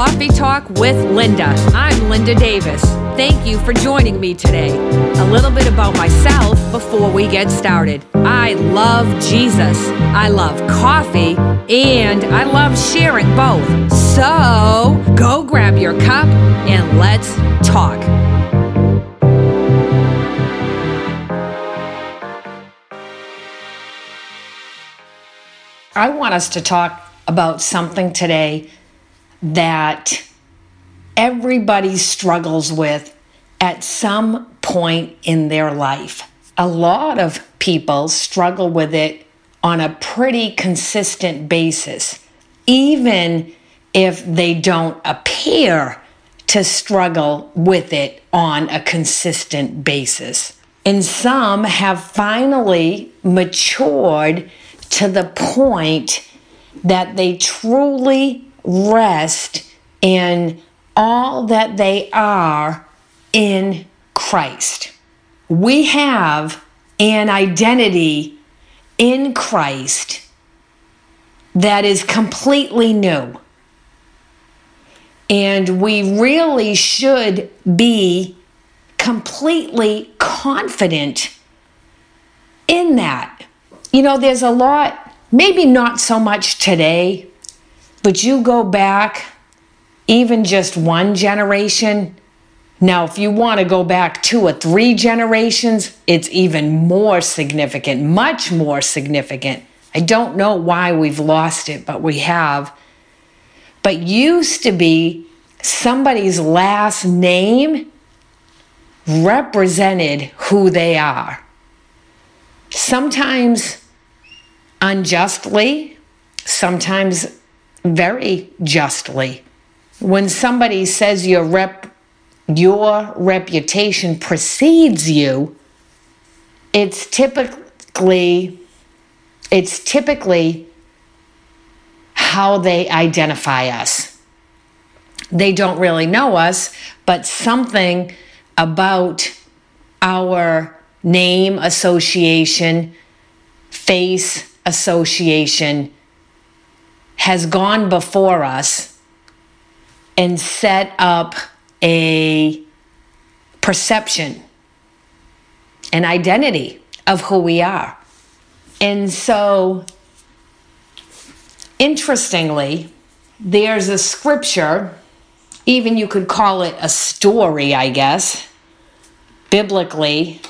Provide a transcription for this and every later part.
Coffee Talk with Linda. I'm Linda Davis. Thank you for joining me today. A little bit about myself before we get started. I love Jesus. I love coffee and I love sharing both. So go grab your cup and let's talk. I want us to talk about something today that everybody struggles with at some point in their life. A lot of people struggle with it on a pretty consistent basis, even if they don't appear to struggle with it on a consistent basis. And some have finally matured to the point that they truly rest in all that they are in Christ. We have an identity in Christ that is completely new. And we really should be completely confident in that. You know, there's a lot, maybe not so much today, but you go back even just one generation. Now, if you want to go back two or three generations, it's even more significant, much more significant. I don't know why we've lost it, but we have. But used to be somebody's last name represented who they are. Sometimes unjustly, sometimes very justly. When somebody says your rep your reputation precedes you, it's typically it's typically how they identify us. They don't really know us, but something about our name association, face association has gone before us and set up a perception, an identity of who we are. And so, interestingly, there's a scripture, even you could call it a story, I guess, biblically,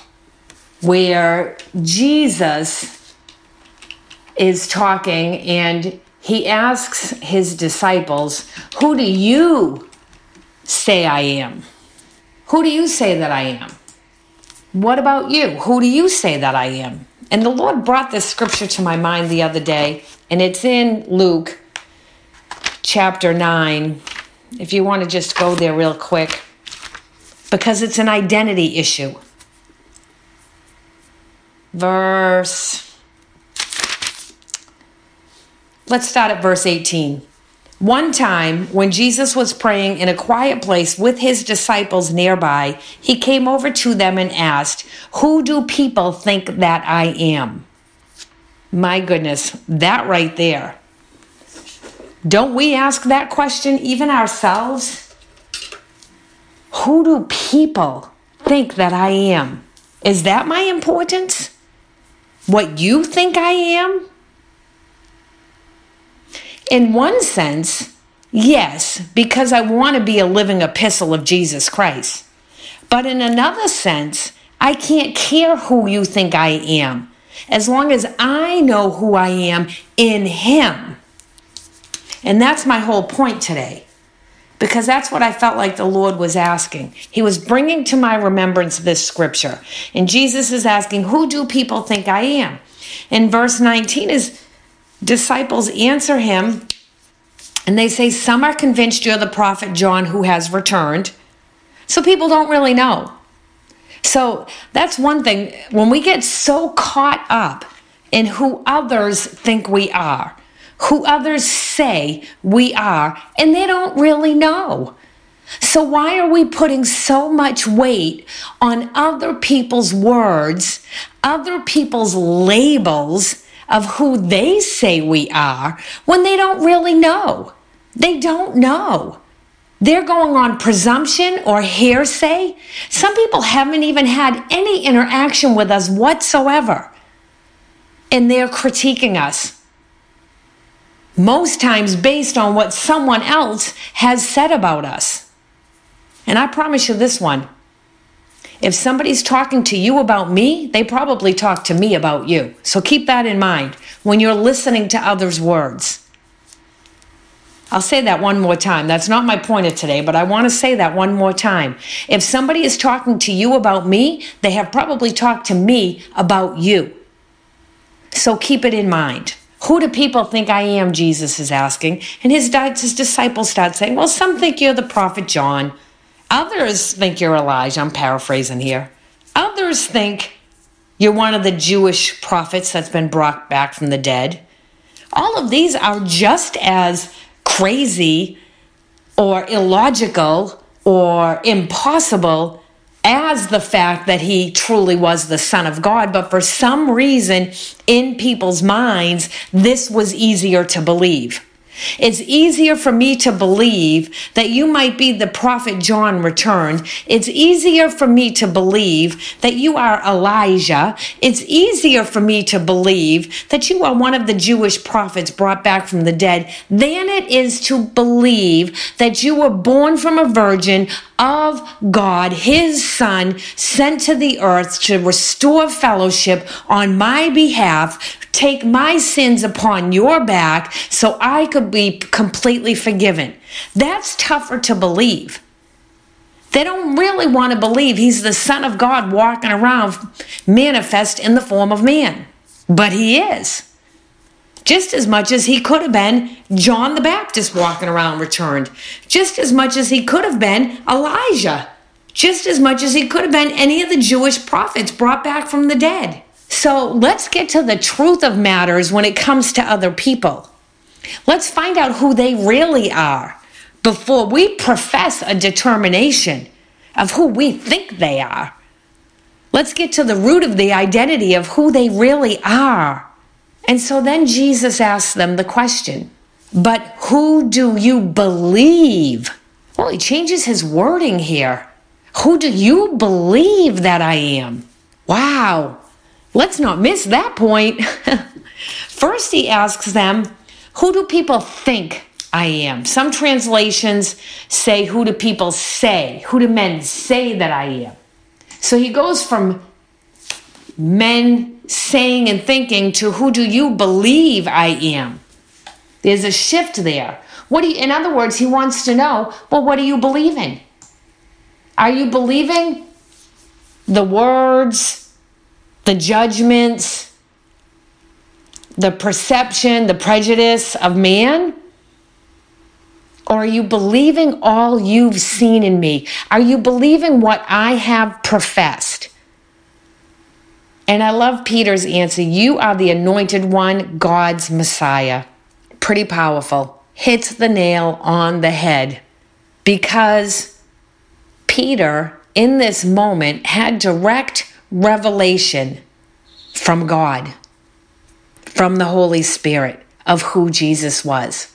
where Jesus is talking and he asks his disciples, Who do you say I am? Who do you say that I am? What about you? Who do you say that I am? And the Lord brought this scripture to my mind the other day, and it's in Luke chapter 9. If you want to just go there real quick, because it's an identity issue. Verse Let's start at verse 18. One time, when Jesus was praying in a quiet place with his disciples nearby, he came over to them and asked, Who do people think that I am? My goodness, that right there. Don't we ask that question even ourselves? Who do people think that I am? Is that my importance? What you think I am? In one sense, yes, because I want to be a living epistle of Jesus Christ. But in another sense, I can't care who you think I am as long as I know who I am in Him. And that's my whole point today because that's what I felt like the Lord was asking. He was bringing to my remembrance this scripture. And Jesus is asking, Who do people think I am? And verse 19 is disciples answer him and they say, Some are convinced you're the prophet John who has returned. So people don't really know. So that's one thing. When we get so caught up in who others think we are, who others say we are, and they don't really know. So, why are we putting so much weight on other people's words, other people's labels, of who they say we are when they don't really know. They don't know. They're going on presumption or hearsay. Some people haven't even had any interaction with us whatsoever. And they're critiquing us. Most times based on what someone else has said about us. And I promise you this one if somebody's talking to you about me, they probably talk to me about you. So keep that in mind when you're listening to others' words. I'll say that one more time. That's not my point of today, but I want to say that one more time. If somebody is talking to you about me, they have probably talked to me about you. So keep it in mind. Who do people think I am? Jesus is asking. And his, his disciples start saying, Well, some think you're the prophet John. Others think you're Elijah. I'm paraphrasing here. Others think you're one of the Jewish prophets that's been brought back from the dead. All of these are just as crazy or illogical or impossible as the fact that he truly was the Son of God. But for some reason in people's minds, this was easier to believe. It's easier for me to believe that you might be the prophet John returned. It's easier for me to believe that you are Elijah. It's easier for me to believe that you are one of the Jewish prophets brought back from the dead than it is to believe that you were born from a virgin of God, his son, sent to the earth to restore fellowship on my behalf, take my sins upon your back so I could be completely forgiven. That's tougher to believe. They don't really want to believe he's the Son of God walking around manifest in the form of man. But he is. Just as much as he could have been John the Baptist walking around returned. Just as much as he could have been Elijah. Just as much as he could have been any of the Jewish prophets brought back from the dead. So let's get to the truth of matters when it comes to other people. Let's find out who they really are before we profess a determination of who we think they are. Let's get to the root of the identity of who they really are. And so then Jesus asks them the question, but who do you believe? Well, he changes his wording here. Who do you believe that I am? Wow. Let's not miss that point. First, he asks them, Who do people think I am? Some translations say, Who do people say? Who do men say that I am? So he goes from men saying and thinking to who do you believe I am? There's a shift there. What do you, in other words, he wants to know, well, what do you believe in? Are you believing the words, the judgments, the perception, the prejudice of man? Or are you believing all you've seen in me? Are you believing what I have professed? And I love Peter's answer You are the anointed one, God's Messiah. Pretty powerful. Hits the nail on the head because Peter, in this moment, had direct revelation from God, from the Holy Spirit of who Jesus was.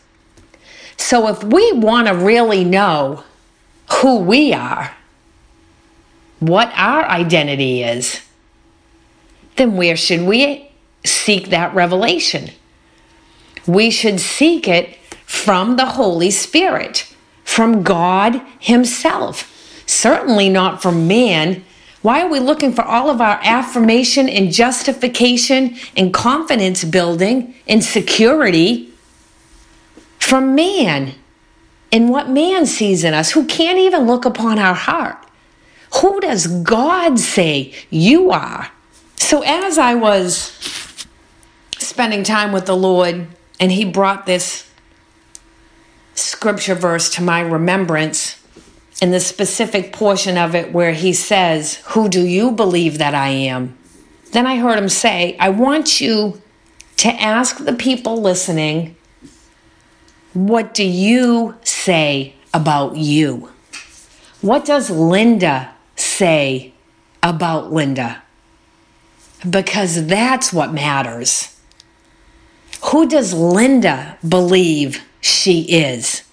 So if we want to really know who we are, what our identity is, then where should we seek that revelation? We should seek it from the Holy Spirit, from God Himself. Certainly not from man why are we looking for all of our affirmation and justification and confidence building and security from man and what man sees in us, who can't even look upon our heart? Who does God say you are? So, as I was spending time with the Lord and He brought this scripture verse to my remembrance, in the specific portion of it where he says, Who do you believe that I am? Then I heard him say, I want you to ask the people listening, What do you say about you? What does Linda say about Linda? Because that's what matters. Who does Linda believe she is?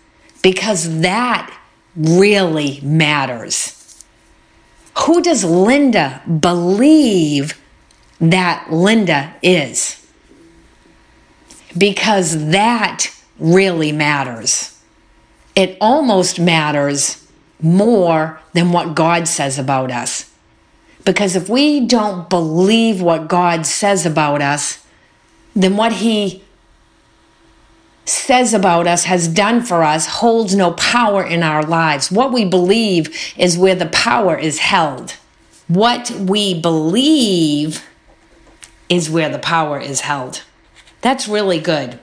because that really matters. Who does Linda believe that Linda is? Because that really matters. It almost matters more than what God says about us. Because if we don't believe what God says about us, then what He says about us, has done for us, holds no power in our lives. What we believe is where the power is held. What we believe is where the power is held. That's really good.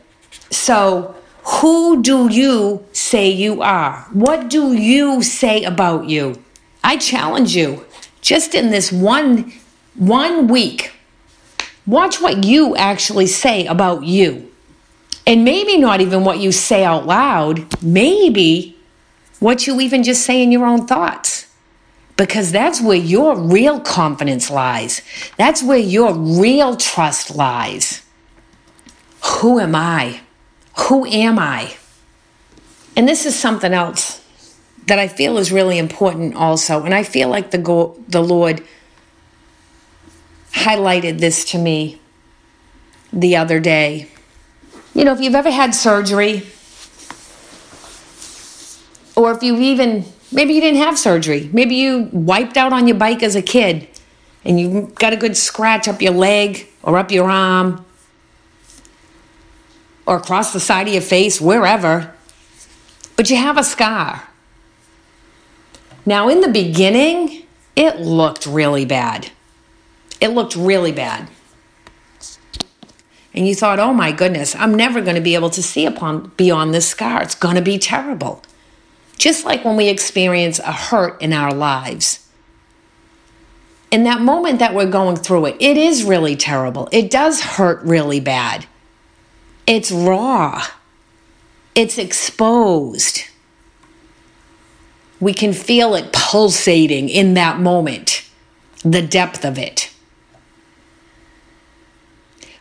So, who do you say you are? What do you say about you? I challenge you just in this one one week. Watch what you actually say about you. And maybe not even what you say out loud, maybe what you even just say in your own thoughts. Because that's where your real confidence lies. That's where your real trust lies. Who am I? Who am I? And this is something else that I feel is really important also. And I feel like the, go- the Lord highlighted this to me the other day you know, if you've ever had surgery, or if you've even, maybe you didn't have surgery, maybe you wiped out on your bike as a kid and you got a good scratch up your leg or up your arm or across the side of your face, wherever, but you have a scar. Now, in the beginning, it looked really bad. It looked really bad and you thought, oh my goodness, I'm never going to be able to see upon beyond this scar. It's going to be terrible. Just like when we experience a hurt in our lives. In that moment that we're going through it, it is really terrible. It does hurt really bad. It's raw. It's exposed. We can feel it pulsating in that moment, the depth of it.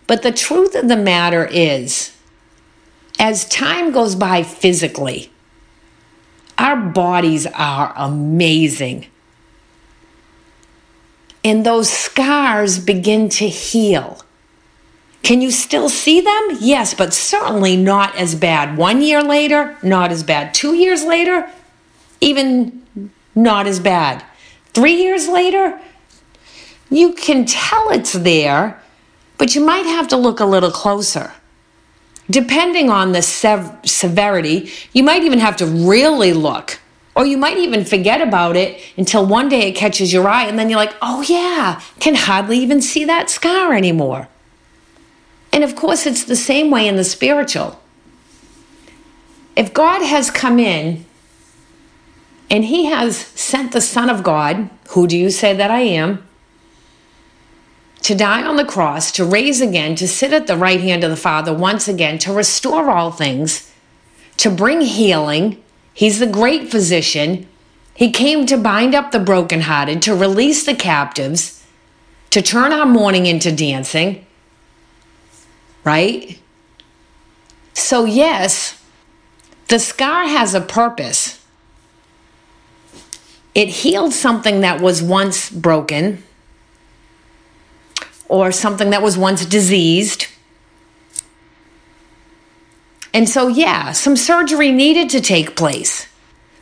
But the truth of the matter is, as time goes by physically, our bodies are amazing. And those scars begin to heal. Can you still see them? Yes, but certainly not as bad. One year later, not as bad. Two years later, even not as bad. Three years later, you can tell it's there, but you might have to look a little closer. Depending on the sev- severity, you might even have to really look. Or you might even forget about it until one day it catches your eye, and then you're like, oh yeah, can hardly even see that scar anymore. And of course, it's the same way in the spiritual. If God has come in and He has sent the Son of God, who do you say that I am? To die on the cross, to raise again, to sit at the right hand of the Father once again, to restore all things, to bring healing. He's the great physician. He came to bind up the brokenhearted, to release the captives, to turn our mourning into dancing. Right? So, yes, the scar has a purpose. It healed something that was once broken or something that was once diseased. And so, yeah, some surgery needed to take place.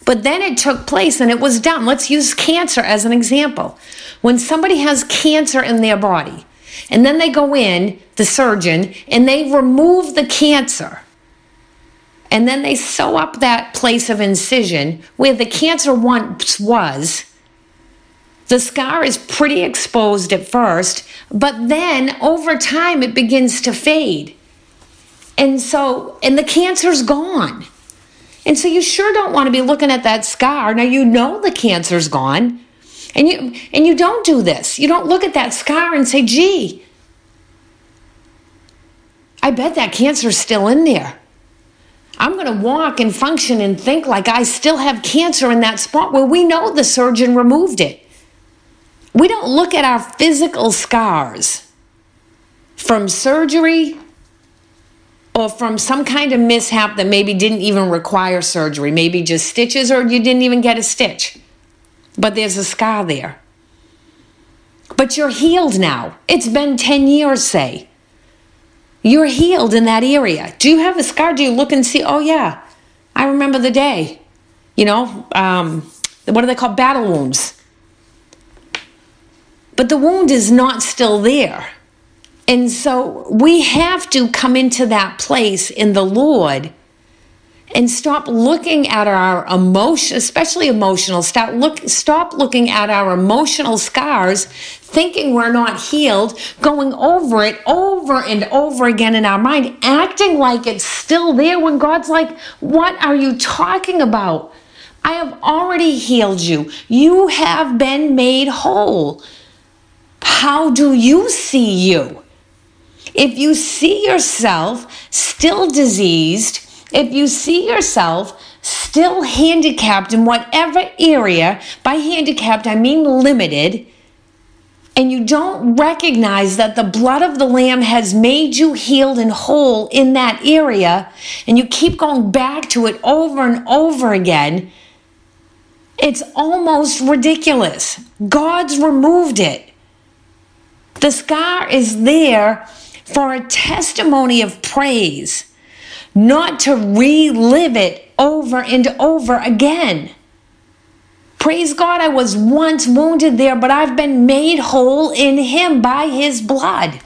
But then it took place and it was done. Let's use cancer as an example. When somebody has cancer in their body, and then they go in, the surgeon, and they remove the cancer. And then they sew up that place of incision where the cancer once was the scar is pretty exposed at first, but then over time it begins to fade. And so, and the cancer's gone. And so you sure don't want to be looking at that scar. Now you know the cancer's gone. And you and you don't do this. You don't look at that scar and say, "Gee, I bet that cancer's still in there." I'm going to walk and function and think like I still have cancer in that spot where we know the surgeon removed it. We don't look at our physical scars from surgery or from some kind of mishap that maybe didn't even require surgery, maybe just stitches, or you didn't even get a stitch. But there's a scar there. But you're healed now. It's been 10 years, say. You're healed in that area. Do you have a scar? Do you look and see, oh, yeah, I remember the day? You know, um, what do they call battle wounds? But the wound is not still there. And so we have to come into that place in the Lord and stop looking at our emotion, especially emotional. Stop look, stop looking at our emotional scars, thinking we're not healed, going over it over and over again in our mind, acting like it's still there when God's like, "What are you talking about? I have already healed you. You have been made whole." How do you see you? If you see yourself still diseased, if you see yourself still handicapped in whatever area, by handicapped I mean limited, and you don't recognize that the blood of the Lamb has made you healed and whole in that area, and you keep going back to it over and over again, it's almost ridiculous. God's removed it. The scar is there for a testimony of praise, not to relive it over and over again. Praise God, I was once wounded there, but I've been made whole in Him by His blood.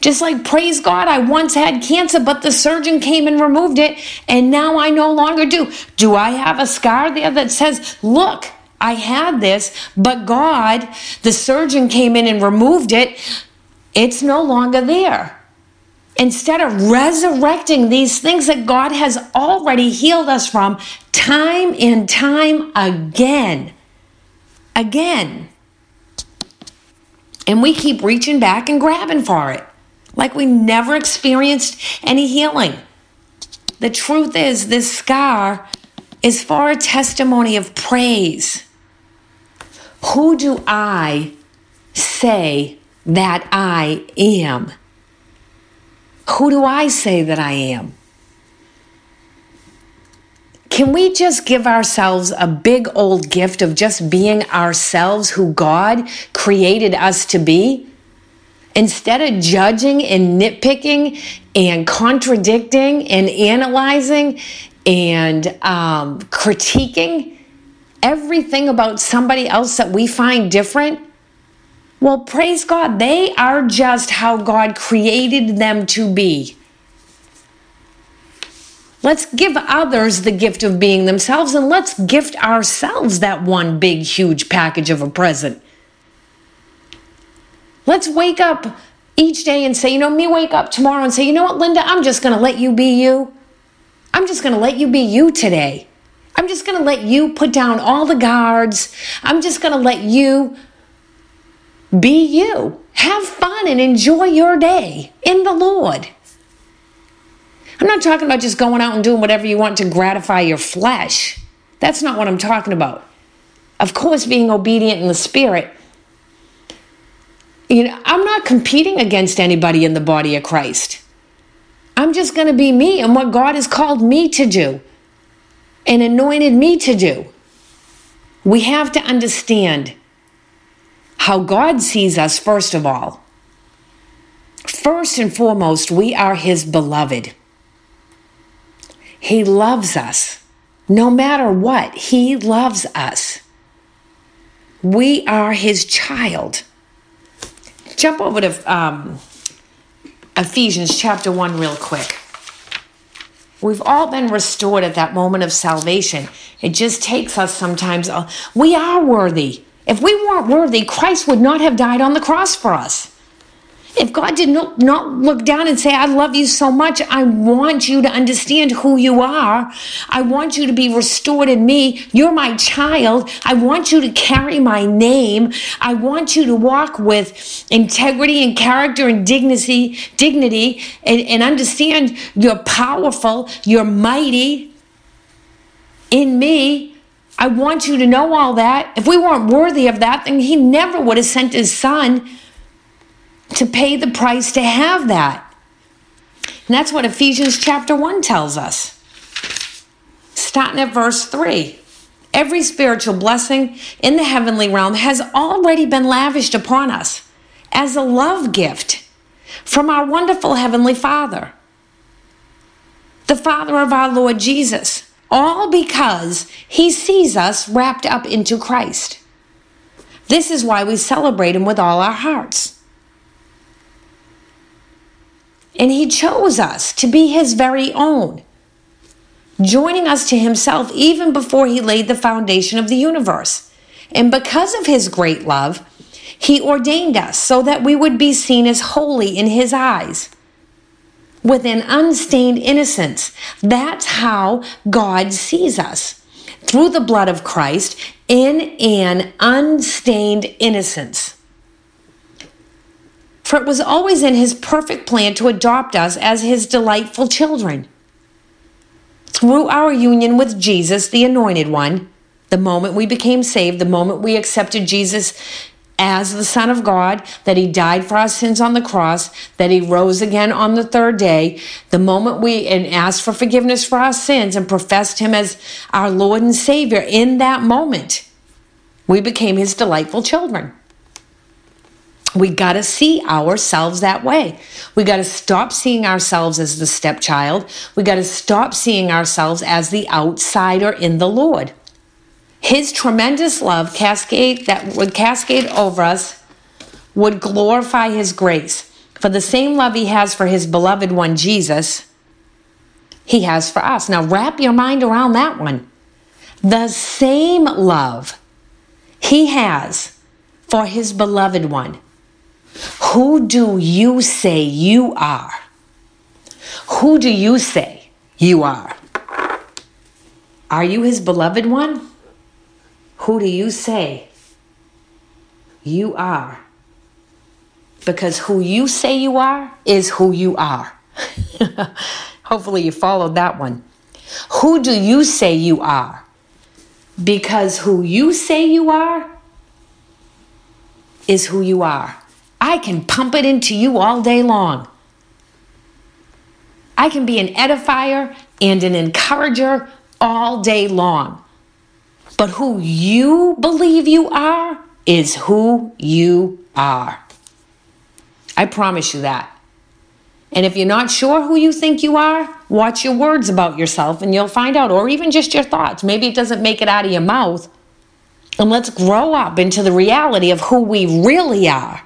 Just like, praise God, I once had cancer, but the surgeon came and removed it, and now I no longer do. Do I have a scar there that says, look, I had this, but God, the surgeon came in and removed it? it's no longer there. Instead of resurrecting these things that God has already healed us from time and time again. Again. And we keep reaching back and grabbing for it like we never experienced any healing. The truth is, this scar is for a testimony of praise. Who do I say that I am? Who do I say that I am? Can we just give ourselves a big old gift of just being ourselves who God created us to be? Instead of judging and nitpicking and contradicting and analyzing and um, critiquing everything about somebody else that we find different, well, praise God, they are just how God created them to be. Let's give others the gift of being themselves and let's gift ourselves that one big, huge package of a present. Let's wake up each day and say, you know, me wake up tomorrow and say, you know what, Linda, I'm just going to let you be you. I'm just going to let you be you today. I'm just going to let you put down all the guards. I'm just going to let you be you. Have fun and enjoy your day in the Lord. I'm not talking about just going out and doing whatever you want to gratify your flesh. That's not what I'm talking about. Of course, being obedient in the spirit. You know, I'm not competing against anybody in the body of Christ. I'm just going to be me and what God has called me to do and anointed me to do. We have to understand how God sees us, first of all. First and foremost, we are His beloved. He loves us. No matter what, He loves us. We are His child. Jump over to um, Ephesians chapter 1 real quick. We've all been restored at that moment of salvation. It just takes us sometimes. Uh, we are worthy. If we weren't worthy, Christ would not have died on the cross for us. If God did not, not look down and say, I love you so much, I want you to understand who you are. I want you to be restored in me. You're my child. I want you to carry my name. I want you to walk with integrity and character and dignity, dignity and, and understand you're powerful, you're mighty in me. I want you to know all that. If we weren't worthy of that, then he never would have sent his son to pay the price to have that. And that's what Ephesians chapter 1 tells us. Starting at verse 3. Every spiritual blessing in the heavenly realm has already been lavished upon us as a love gift from our wonderful Heavenly Father, the Father of our Lord Jesus, all because He sees us wrapped up into Christ. This is why we celebrate Him with all our hearts. And He chose us to be His very own, joining us to Himself even before He laid the foundation of the universe. And because of His great love, He ordained us so that we would be seen as holy in His eyes with an unstained innocence. That's how God sees us through the blood of Christ in an unstained innocence. For it was always in his perfect plan to adopt us as his delightful children. Through our union with Jesus, the Anointed One, the moment we became saved, the moment we accepted Jesus as the Son of God, that He died for our sins on the cross, that He rose again on the third day, the moment we and asked for forgiveness for our sins and professed Him as our Lord and Savior, in that moment, we became His delightful children. We got to see ourselves that way. We got to stop seeing ourselves as the stepchild. We got to stop seeing ourselves as the outsider in the Lord. His tremendous love cascade that would cascade over us would glorify his grace. For the same love he has for his beloved one Jesus, he has for us. Now wrap your mind around that one. The same love he has for his beloved one. Who do you say you are? Who do you say you are? Are you his beloved one? Who do you say you are? Because who you say you are is who you are. Hopefully, you followed that one. Who do you say you are? Because who you say you are is who you are. I can pump it into you all day long. I can be an edifier and an encourager all day long. But who you believe you are is who you are. I promise you that. And if you're not sure who you think you are, watch your words about yourself and you'll find out, or even just your thoughts. Maybe it doesn't make it out of your mouth. And let's grow up into the reality of who we really are.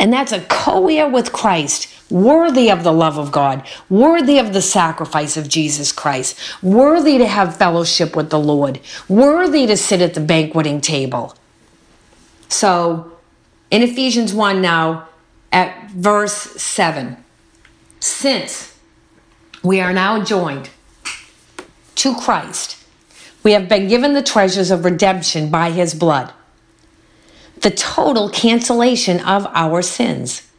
And that's a co heir with Christ worthy of the love of God, worthy of the sacrifice of Jesus Christ, worthy to have fellowship with the Lord, worthy to sit at the banqueting table. So, in Ephesians 1 now, at verse 7, since we are now joined to Christ, we have been given the treasures of redemption by his blood, the total cancellation of our sins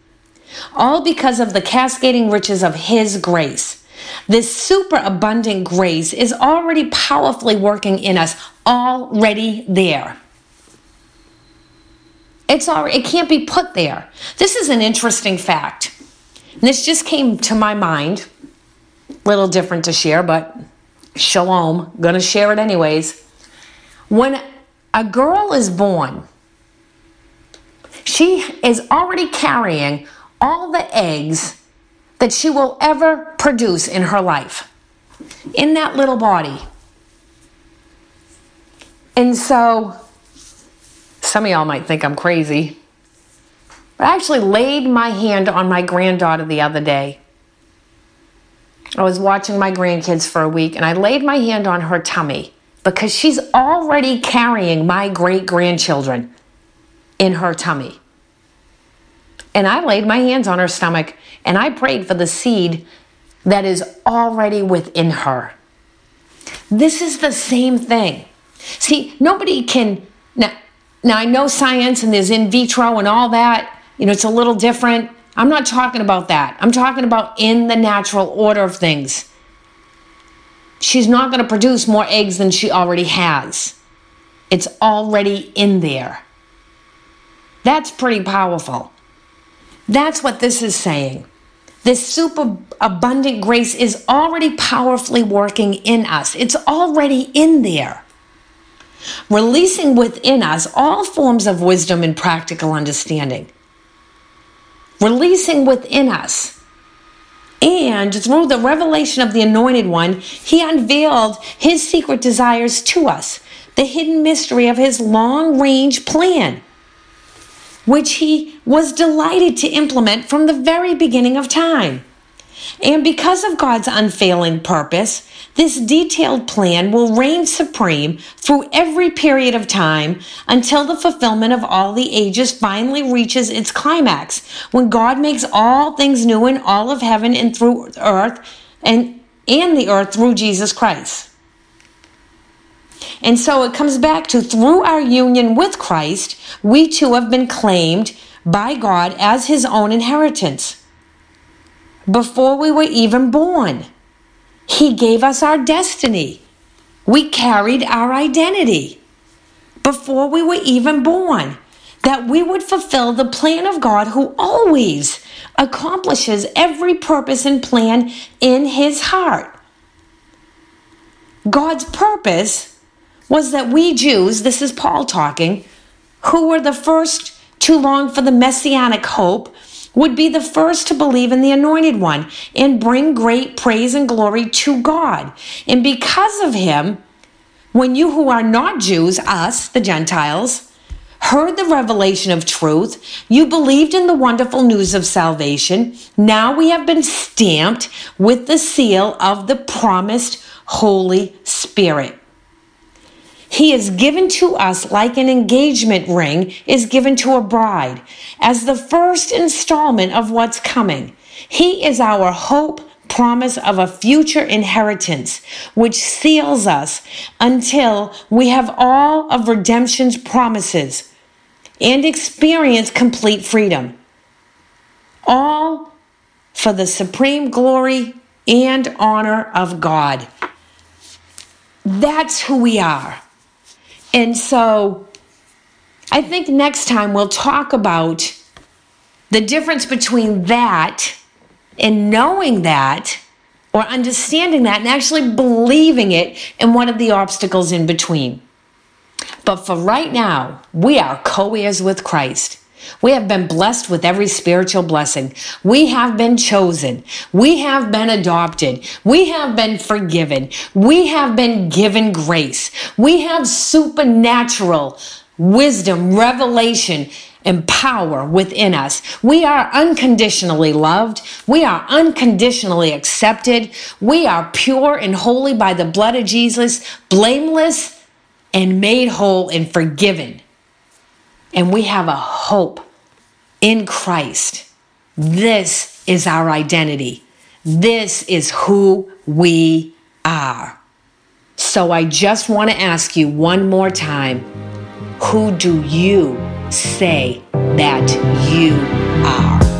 all because of the cascading riches of His grace. This superabundant grace is already powerfully working in us, already there. It's already, it can't be put there. This is an interesting fact. This just came to my mind. Little different to share, but shalom. Gonna share it anyways. When a girl is born, she is already carrying all the eggs that she will ever produce in her life in that little body. And so, some of y'all might think I'm crazy, but I actually laid my hand on my granddaughter the other day. I was watching my grandkids for a week and I laid my hand on her tummy because she's already carrying my great grandchildren in her tummy. And I laid my hands on her stomach and I prayed for the seed that is already within her. This is the same thing. See, nobody can. Now, now I know science and there's in vitro and all that. You know, it's a little different. I'm not talking about that. I'm talking about in the natural order of things. She's not going to produce more eggs than she already has. It's already in there. That's pretty powerful. That's what this is saying. this super abundant grace is already powerfully working in us. It's already in there. Releasing within us all forms of wisdom and practical understanding. Releasing within us. And through the revelation of the Anointed One, He unveiled His secret desires to us, the hidden mystery of His long range plan which he was delighted to implement from the very beginning of time. And because of God's unfailing purpose, this detailed plan will reign supreme through every period of time until the fulfillment of all the ages finally reaches its climax, when God makes all things new in all of heaven and through earth and, and the earth through Jesus Christ. And so it comes back to through our union with Christ, we too have been claimed by God as his own inheritance. Before we were even born, he gave us our destiny. We carried our identity before we were even born, that we would fulfill the plan of God who always accomplishes every purpose and plan in his heart. God's purpose was that we Jews, this is Paul talking, who were the first to long for the messianic hope, would be the first to believe in the anointed one and bring great praise and glory to God. And because of him, when you who are not Jews, us, the Gentiles, heard the revelation of truth, you believed in the wonderful news of salvation. Now we have been stamped with the seal of the promised Holy Spirit. He is given to us like an engagement ring is given to a bride, as the first installment of what's coming. He is our hope, promise of a future inheritance, which seals us until we have all of redemption's promises and experience complete freedom. All for the supreme glory and honor of God. That's who we are. And so I think next time we'll talk about the difference between that and knowing that or understanding that and actually believing it and one of the obstacles in between. But for right now, we are co heirs with Christ. We have been blessed with every spiritual blessing. We have been chosen. We have been adopted. We have been forgiven. We have been given grace. We have supernatural wisdom, revelation, and power within us. We are unconditionally loved. We are unconditionally accepted. We are pure and holy by the blood of Jesus, blameless and made whole and forgiven and we have a hope in Christ. This is our identity. This is who we are. So I just want to ask you one more time who do you say that you are?